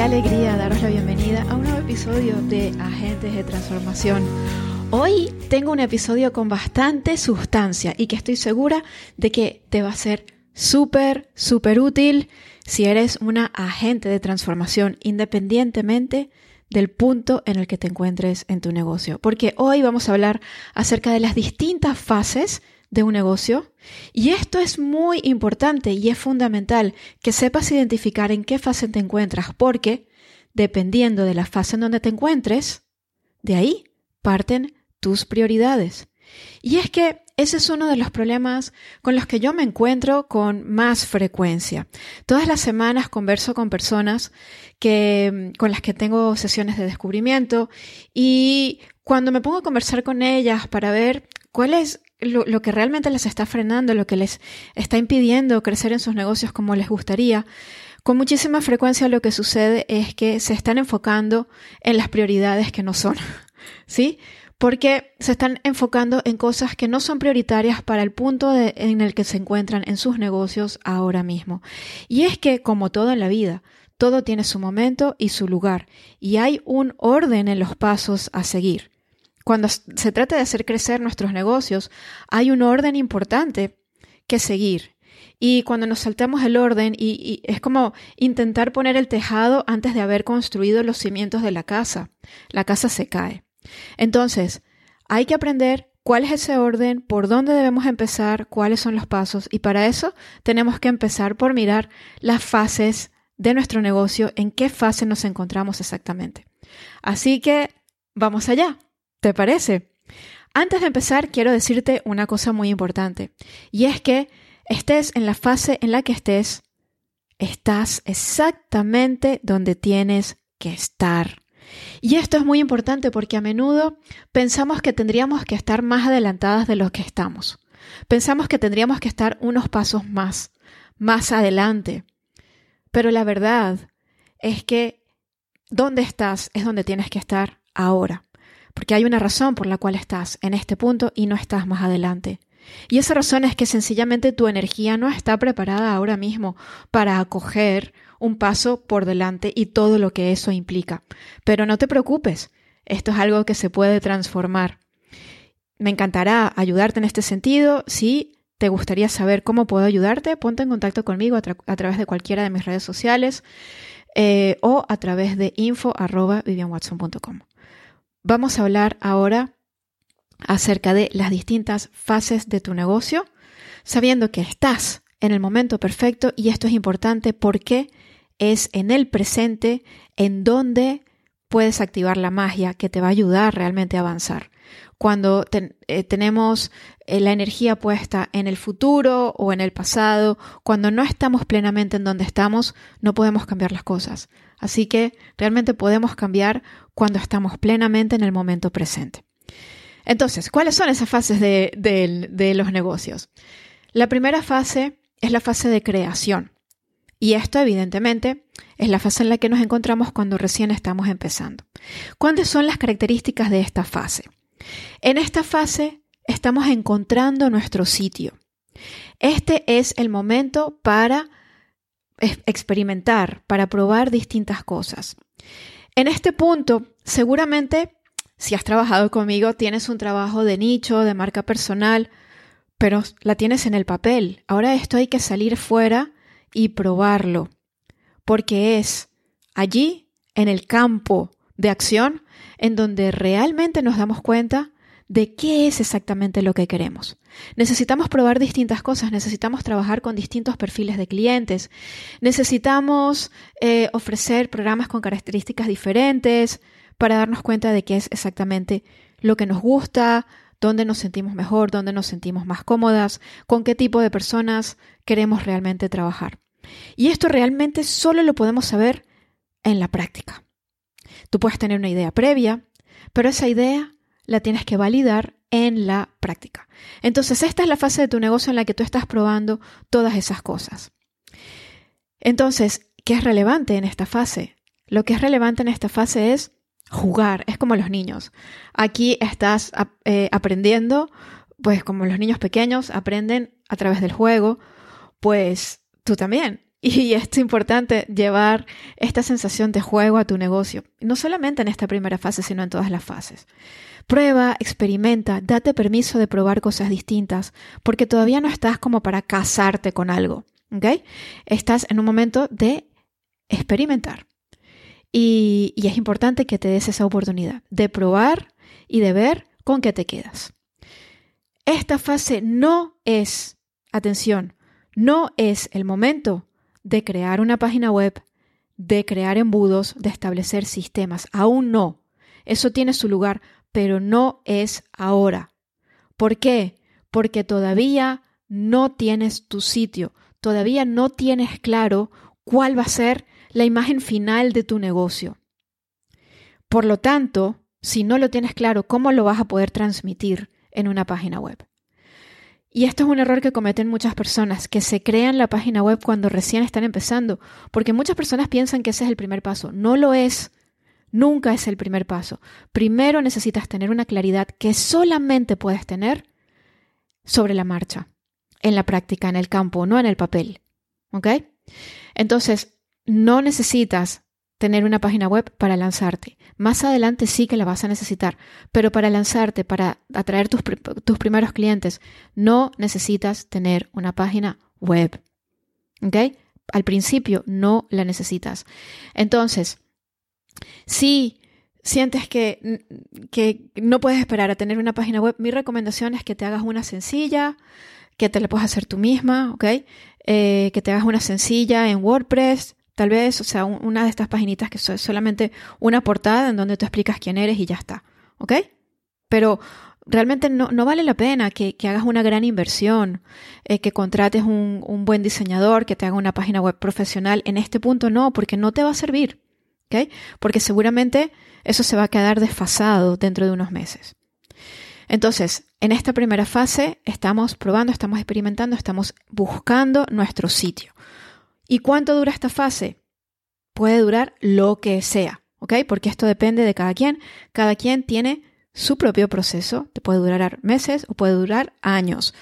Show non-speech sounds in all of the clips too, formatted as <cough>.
alegría daros la bienvenida a un nuevo episodio de Agentes de Transformación. Hoy tengo un episodio con bastante sustancia y que estoy segura de que te va a ser súper, súper útil si eres una agente de transformación independientemente del punto en el que te encuentres en tu negocio. Porque hoy vamos a hablar acerca de las distintas fases de un negocio. Y esto es muy importante y es fundamental que sepas identificar en qué fase te encuentras, porque dependiendo de la fase en donde te encuentres, de ahí parten tus prioridades. Y es que ese es uno de los problemas con los que yo me encuentro con más frecuencia. Todas las semanas converso con personas que, con las que tengo sesiones de descubrimiento y cuando me pongo a conversar con ellas para ver cuál es lo, que realmente les está frenando, lo que les está impidiendo crecer en sus negocios como les gustaría, con muchísima frecuencia lo que sucede es que se están enfocando en las prioridades que no son, <laughs> ¿sí? Porque se están enfocando en cosas que no son prioritarias para el punto en el que se encuentran en sus negocios ahora mismo. Y es que, como todo en la vida, todo tiene su momento y su lugar, y hay un orden en los pasos a seguir. Cuando se trata de hacer crecer nuestros negocios, hay un orden importante que seguir. Y cuando nos saltamos el orden, y, es como intentar poner el tejado antes de haber construido los cimientos de la casa, la casa se cae. Entonces, hay que aprender cuál es ese orden, por dónde debemos empezar, cuáles son los pasos, y para eso tenemos que empezar por mirar las fases de nuestro negocio, en qué fase nos encontramos exactamente. Así que, vamos allá. ¿Te parece? Antes de empezar, quiero decirte una cosa muy importante, y es que estés en la fase en la que estés, estás exactamente donde tienes que estar. Y esto es muy importante porque a menudo pensamos que tendríamos que estar más adelantadas de lo que estamos. Pensamos que tendríamos que estar unos pasos más, más adelante. Pero la verdad es que donde estás es donde tienes que estar ahora porque hay una razón por la cual estás en este punto y no estás más adelante. Y esa razón es que sencillamente tu energía no está preparada ahora mismo para acoger un paso por delante y todo lo que eso implica. Pero no te preocupes, esto es algo que se puede transformar. Me encantará ayudarte en este sentido. Si te gustaría saber cómo puedo ayudarte, ponte en contacto conmigo a, través de cualquiera de mis redes sociales eh, o a través de info.vivianwatson.com. Vamos a hablar ahora acerca de las distintas fases de tu negocio, sabiendo que estás en el momento perfecto y esto es importante porque es en el presente en donde puedes activar la magia que te va a ayudar realmente a avanzar. Cuando eh, tenemos eh, la energía puesta en el futuro o en el pasado, cuando no estamos plenamente en donde estamos, no podemos cambiar las cosas. Así que realmente podemos cambiar cuando estamos plenamente en el momento presente. Entonces, ¿cuáles son esas fases de, los negocios? La primera fase es la fase de creación. Y esto, evidentemente, es la fase en la que nos encontramos cuando recién estamos empezando. ¿Cuáles son las características de esta fase? En esta fase estamos encontrando nuestro sitio. Este es el momento para experimentar, para probar distintas cosas. En este punto, seguramente, si has trabajado conmigo, tienes un trabajo de nicho, de marca personal, pero la tienes en el papel. Ahora esto hay que salir fuera y probarlo, porque es allí, en el campo de acción, en donde realmente nos damos cuenta de qué es exactamente lo que queremos. Necesitamos probar distintas cosas, necesitamos trabajar con distintos perfiles de clientes, necesitamos eh, ofrecer programas con características diferentes para darnos cuenta de qué es exactamente lo que nos gusta, dónde nos sentimos mejor, dónde nos sentimos más cómodas, con qué tipo de personas queremos realmente trabajar. Y esto realmente solo lo podemos saber en la práctica. Tú puedes tener una idea previa, pero esa idea la tienes que validar en la práctica. Entonces, esta es la fase de tu negocio en la que tú estás probando todas esas cosas. Entonces, ¿qué es relevante en esta fase? Lo que es relevante en esta fase es jugar, es como los niños. Aquí estás eh, aprendiendo, pues como los niños pequeños aprenden a través del juego, pues tú también. <laughs> Y es importante llevar esta sensación de juego a tu negocio, no solamente en esta primera fase, sino en todas las fases. Prueba, experimenta, date permiso de probar cosas distintas, porque todavía no estás como para casarte con algo, ¿ok? Estás en un momento de experimentar. Y, y es importante que te des esa oportunidad de probar y de ver con qué te quedas. Esta fase no es, atención, no es el momento de crear una página web, de crear embudos, de establecer sistemas. Aún no. Eso tiene su lugar, pero no es ahora. ¿Por qué? Porque todavía no tienes tu sitio, todavía no tienes claro cuál va a ser la imagen final de tu negocio. Por lo tanto, si no lo tienes claro, ¿cómo lo vas a poder transmitir en una página web? Y esto es un error que cometen muchas personas, que se crean la página web cuando recién están empezando, porque muchas personas piensan que ese es el primer paso. No lo es. Nunca es el primer paso. Primero necesitas tener una claridad que solamente puedes tener sobre la marcha, en la práctica, en el campo, no en el papel. ¿Ok? Entonces, no necesitas tener una página web para lanzarte. Más adelante sí que la vas a necesitar, pero para lanzarte, para atraer tus, tus primeros clientes, no necesitas tener una página web. ¿Ok? Al principio no la necesitas. Entonces, si sientes que, que no puedes esperar a tener una página web, mi recomendación es que te hagas una sencilla, que te la puedas hacer tú misma, ¿ok? Eh, que te hagas una sencilla en WordPress, Tal vez, o sea, una de estas paginitas que es solamente una portada en donde tú explicas quién eres y ya está. ¿Ok? Pero realmente no, vale la pena que, hagas una gran inversión, eh, que contrates un, un, buen diseñador, que te haga una página web profesional. En este punto no, porque no te va a servir. ¿Ok? Porque seguramente eso se va a quedar desfasado dentro de unos meses. Entonces, en esta primera fase estamos probando, estamos experimentando, estamos buscando nuestro sitio. ¿Y cuánto dura esta fase? Puede durar lo que sea, ¿ok? Porque esto depende de cada quien. Cada quien tiene su propio proceso. Te puede durar meses o puede durar años.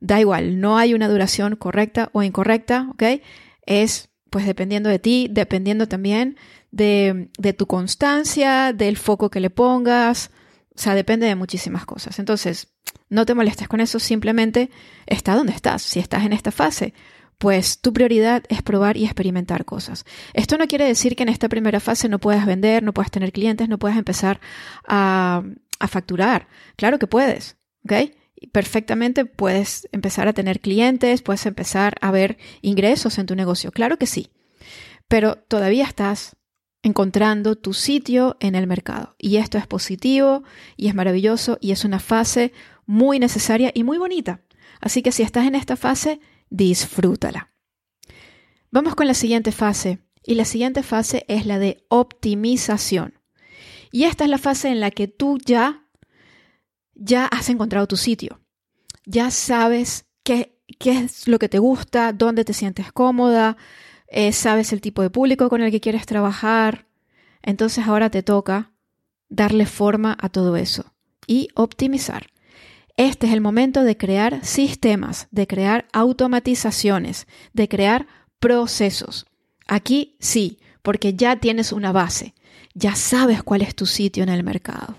Da igual, no hay una duración correcta o incorrecta, ¿ok? Es pues dependiendo de ti, dependiendo también de, de tu constancia, del foco que le pongas. O sea, depende de muchísimas cosas. Entonces, no te molestes con eso, simplemente está donde estás. Si estás en esta fase, pues tu prioridad es probar y experimentar cosas. Esto no quiere decir que en esta primera fase no puedas vender, no puedas tener clientes, no puedas empezar a, facturar. Claro que puedes, ¿ok? Perfectamente puedes empezar a tener clientes, puedes empezar a ver ingresos en tu negocio. Claro que sí. Pero todavía estás encontrando tu sitio en el mercado. Y esto es positivo y es maravilloso y es una fase muy necesaria y muy bonita. Así que si estás en esta fase, disfrútala. Vamos con la siguiente fase. Y la siguiente fase es la de optimización. Y esta es la fase en la que tú ya, ya has encontrado tu sitio. Ya sabes qué, qué es lo que te gusta, dónde te sientes cómoda, eh, sabes el tipo de público con el que quieres trabajar. Entonces ahora te toca darle forma a todo eso y optimizar. Este es el momento de crear sistemas, de crear automatizaciones, de crear procesos. Aquí sí, porque ya tienes una base, ya sabes cuál es tu sitio en el mercado.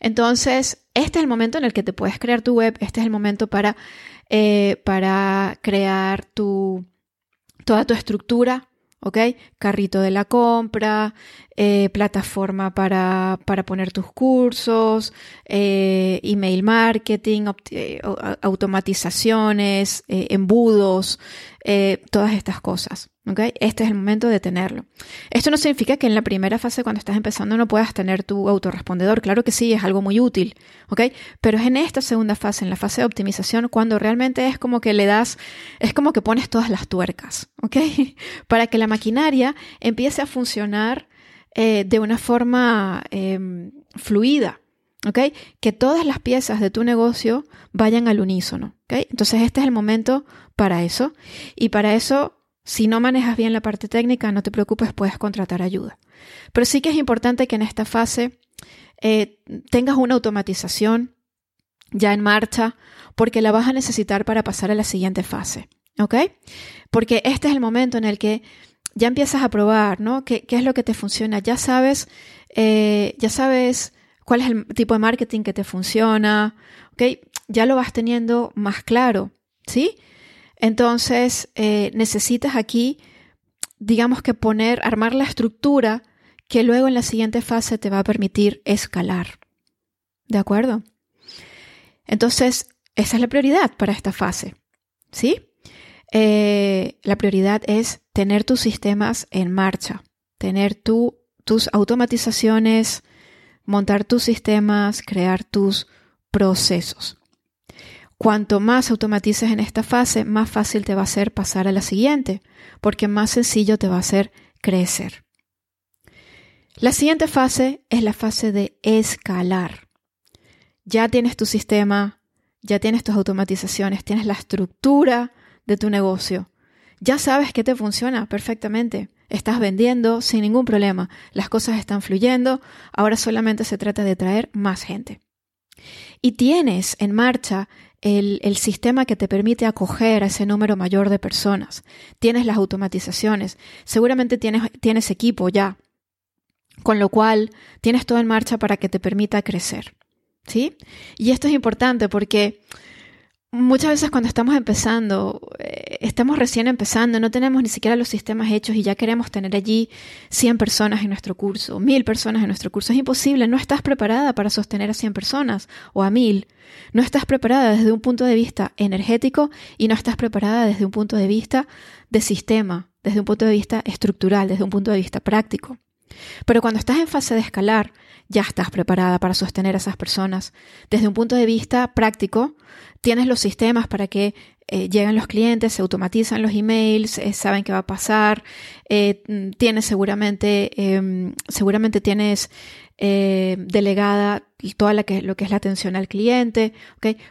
Entonces, este es el momento en el que te puedes crear tu web, este es el momento para, eh, para crear tu, toda tu estructura, ¿ok? Carrito de la compra, eh, plataforma para, para, poner tus cursos, eh, email marketing, eh, automatizaciones, embudos, todas estas cosas. ¿Okay? Este es el momento de tenerlo. Esto no significa que en la primera fase, cuando estás empezando, no puedas tener tu autorrespondedor. Claro que sí, es algo muy útil. ¿okay? Pero es en esta segunda fase, en la fase de optimización, cuando realmente es como que le das, es como que pones todas las tuercas, ¿ok? <laughs> Para que la maquinaria empiece a funcionar eh, de una forma em, fluida, ¿ok? Que todas las piezas de tu negocio vayan al unísono, ¿ok? Entonces este es el momento para eso y para eso, si no manejas bien la parte técnica, no te preocupes, puedes contratar ayuda. Pero sí que es importante que en esta fase eh, tengas una automatización ya en marcha porque la vas a necesitar para pasar a la siguiente fase. ¿Ok? Porque este es el momento en el que ya empiezas a probar, ¿no? ¿Qué, es lo que te funciona? Ya sabes, eh, ya sabes cuál es el tipo de marketing que te funciona, ¿ok? Ya lo vas teniendo más claro, ¿sí? Entonces, eh, necesitas aquí, digamos que poner, armar la estructura que luego en la siguiente fase te va a permitir escalar. ¿De acuerdo? Entonces, esa es la prioridad para esta fase, ¿sí? Eh, la prioridad es tener tus sistemas en marcha, tener tu, tus automatizaciones, montar tus sistemas, crear tus procesos. Cuanto más automatices en esta fase, más fácil te va a ser pasar a la siguiente, porque más sencillo te va a hacer crecer. La siguiente fase es la fase de escalar. Ya tienes tu sistema, ya tienes tus automatizaciones, tienes la estructura de tu negocio. Ya sabes que te funciona perfectamente. Estás vendiendo sin ningún problema. Las cosas están fluyendo. Ahora solamente se trata de traer más gente. Y tienes en marcha el, sistema que te permite acoger a ese número mayor de personas. Tienes las automatizaciones. Seguramente tienes, tienes equipo ya. Con lo cual, tienes todo en marcha para que te permita crecer. ¿Sí? Y esto es importante porque muchas veces cuando estamos empezando, eh, estamos recién empezando, no tenemos ni siquiera los sistemas hechos y ya queremos tener allí 100 personas en nuestro curso, 1000 personas en nuestro curso. Es imposible, no estás preparada para sostener a 100 personas o a 1000. No estás preparada desde un punto de vista energético y no estás preparada desde un punto de vista de sistema, desde un punto de vista estructural, desde un punto de vista práctico. Pero cuando estás en fase de escalar, ya estás preparada para sostener a esas personas. Desde un punto de vista práctico, tienes los sistemas para que eh, lleguen los clientes, se automatizan los emails, eh, saben qué va a pasar, eh, tienes seguramente, em, seguramente tienes delegada toda lo que es la atención al cliente,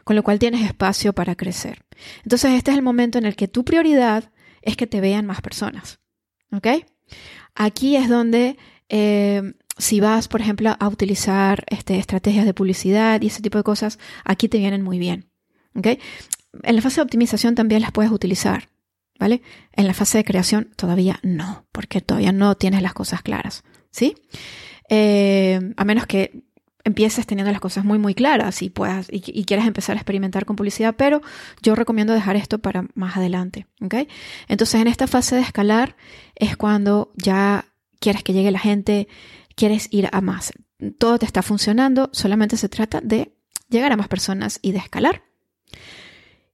con lo cual tienes espacio para crecer. Entonces este es el momento en el que tu prioridad es que te vean más personas. Aquí es donde si vas, por ejemplo, a utilizar este, estrategias de publicidad y ese tipo de cosas, aquí te vienen muy bien. En la fase de optimización también las puedes utilizar, ¿vale? En la fase de creación todavía no, porque todavía no tienes las cosas claras, ¿sí? Eh, a menos que empieces teniendo las cosas muy muy claras y puedas y, quieras empezar a experimentar con publicidad, pero yo recomiendo dejar esto para más adelante, ¿ok? Entonces en esta fase de escalar es cuando ya quieres que llegue la gente, quieres ir a más. Todo te está funcionando, solamente se trata de llegar a más personas y de escalar.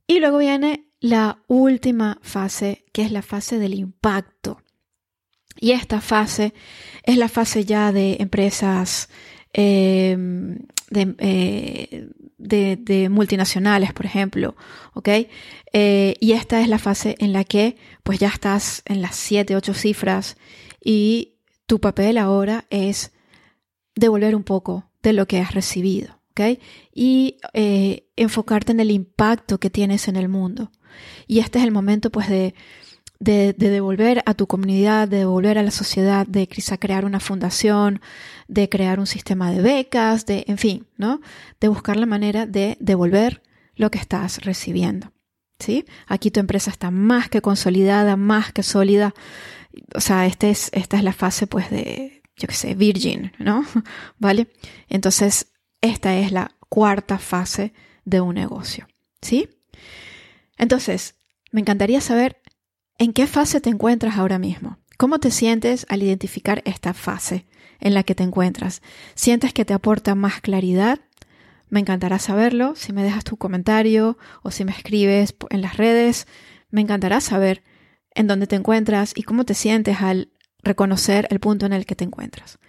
Y luego viene la última fase, que es la fase del impacto. Y esta fase es la fase ya de empresas em, eh, de, multinacionales, por ejemplo. Eh, y esta es la fase en la que pues ya estás en las 7, 8 cifras y tu papel ahora es devolver un poco de lo que has recibido. Y eh, enfocarte en el impacto que tienes en el mundo. Y este es el momento, pues, de, de, devolver a tu comunidad, de devolver a la sociedad, de quizá crear una fundación, de crear un sistema de becas, de, en fin, ¿no? De buscar la manera de devolver lo que estás recibiendo. ¿Sí? Aquí tu empresa está más que consolidada, más que sólida. O sea, este es, esta es la fase, pues, de, yo qué sé, virgin, ¿no? <laughs> ¿Vale? Entonces, esta es la cuarta fase de un negocio. ¿Sí? Entonces, me encantaría saber en qué fase te encuentras ahora mismo. ¿Cómo te sientes al identificar esta fase en la que te encuentras? ¿Sientes que te aporta más claridad? Me encantará saberlo. Si me dejas tu comentario o si me escribes en las redes, me encantará saber en dónde te encuentras y cómo te sientes al reconocer el punto en el que te encuentras.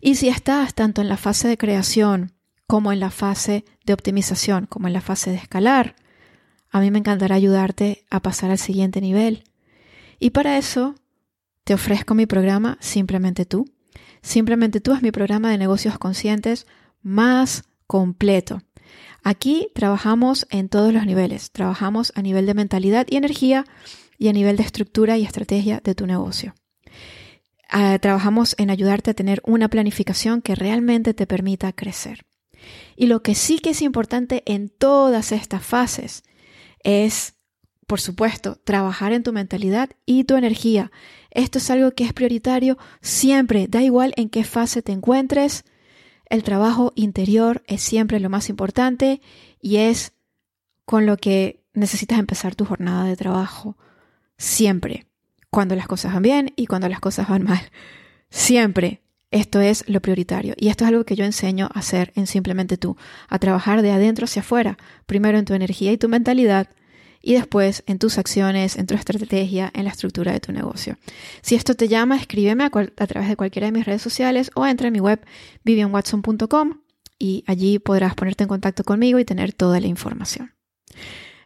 Y si estás tanto en la fase de creación como en la fase de optimización, como en la fase de escalar. A mí me encantará ayudarte a pasar al siguiente nivel. Y para eso te ofrezco mi programa Simplemente tú. Simplemente tú es mi programa de negocios conscientes más completo. Aquí trabajamos en todos los niveles. Trabajamos a nivel de mentalidad y energía y a nivel de estructura y estrategia de tu negocio. Ah, trabajamos en ayudarte a tener una planificación que realmente te permita crecer. Y lo que sí que es importante en todas estas fases es por supuesto, trabajar en tu mentalidad y tu energía. Esto es algo que es prioritario siempre, da igual en qué fase te encuentres. El trabajo interior es siempre lo más importante y es con lo que necesitas empezar tu jornada de trabajo. Siempre. Cuando las cosas van bien y cuando las cosas van mal. Siempre. Esto es lo prioritario. Y esto es algo que yo enseño a hacer en Simplemente tú. A trabajar de adentro hacia afuera. Primero en tu energía y tu mentalidad y después en tus acciones, en tu estrategia, en la estructura de tu negocio. Si esto te llama, escríbeme a, través de cualquiera de mis redes sociales o entra en mi web vivianwatson.com y allí podrás ponerte en contacto conmigo y tener toda la información.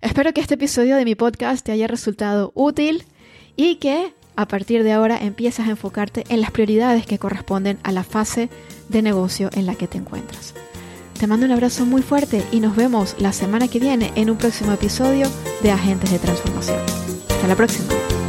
Espero que este episodio de mi podcast te haya resultado útil y que a partir de ahora empieces a enfocarte en las prioridades que corresponden a la fase de negocio en la que te encuentras. Te mando un abrazo muy fuerte y nos vemos la semana que viene en un próximo episodio de Agentes de Transformación. Hasta la próxima.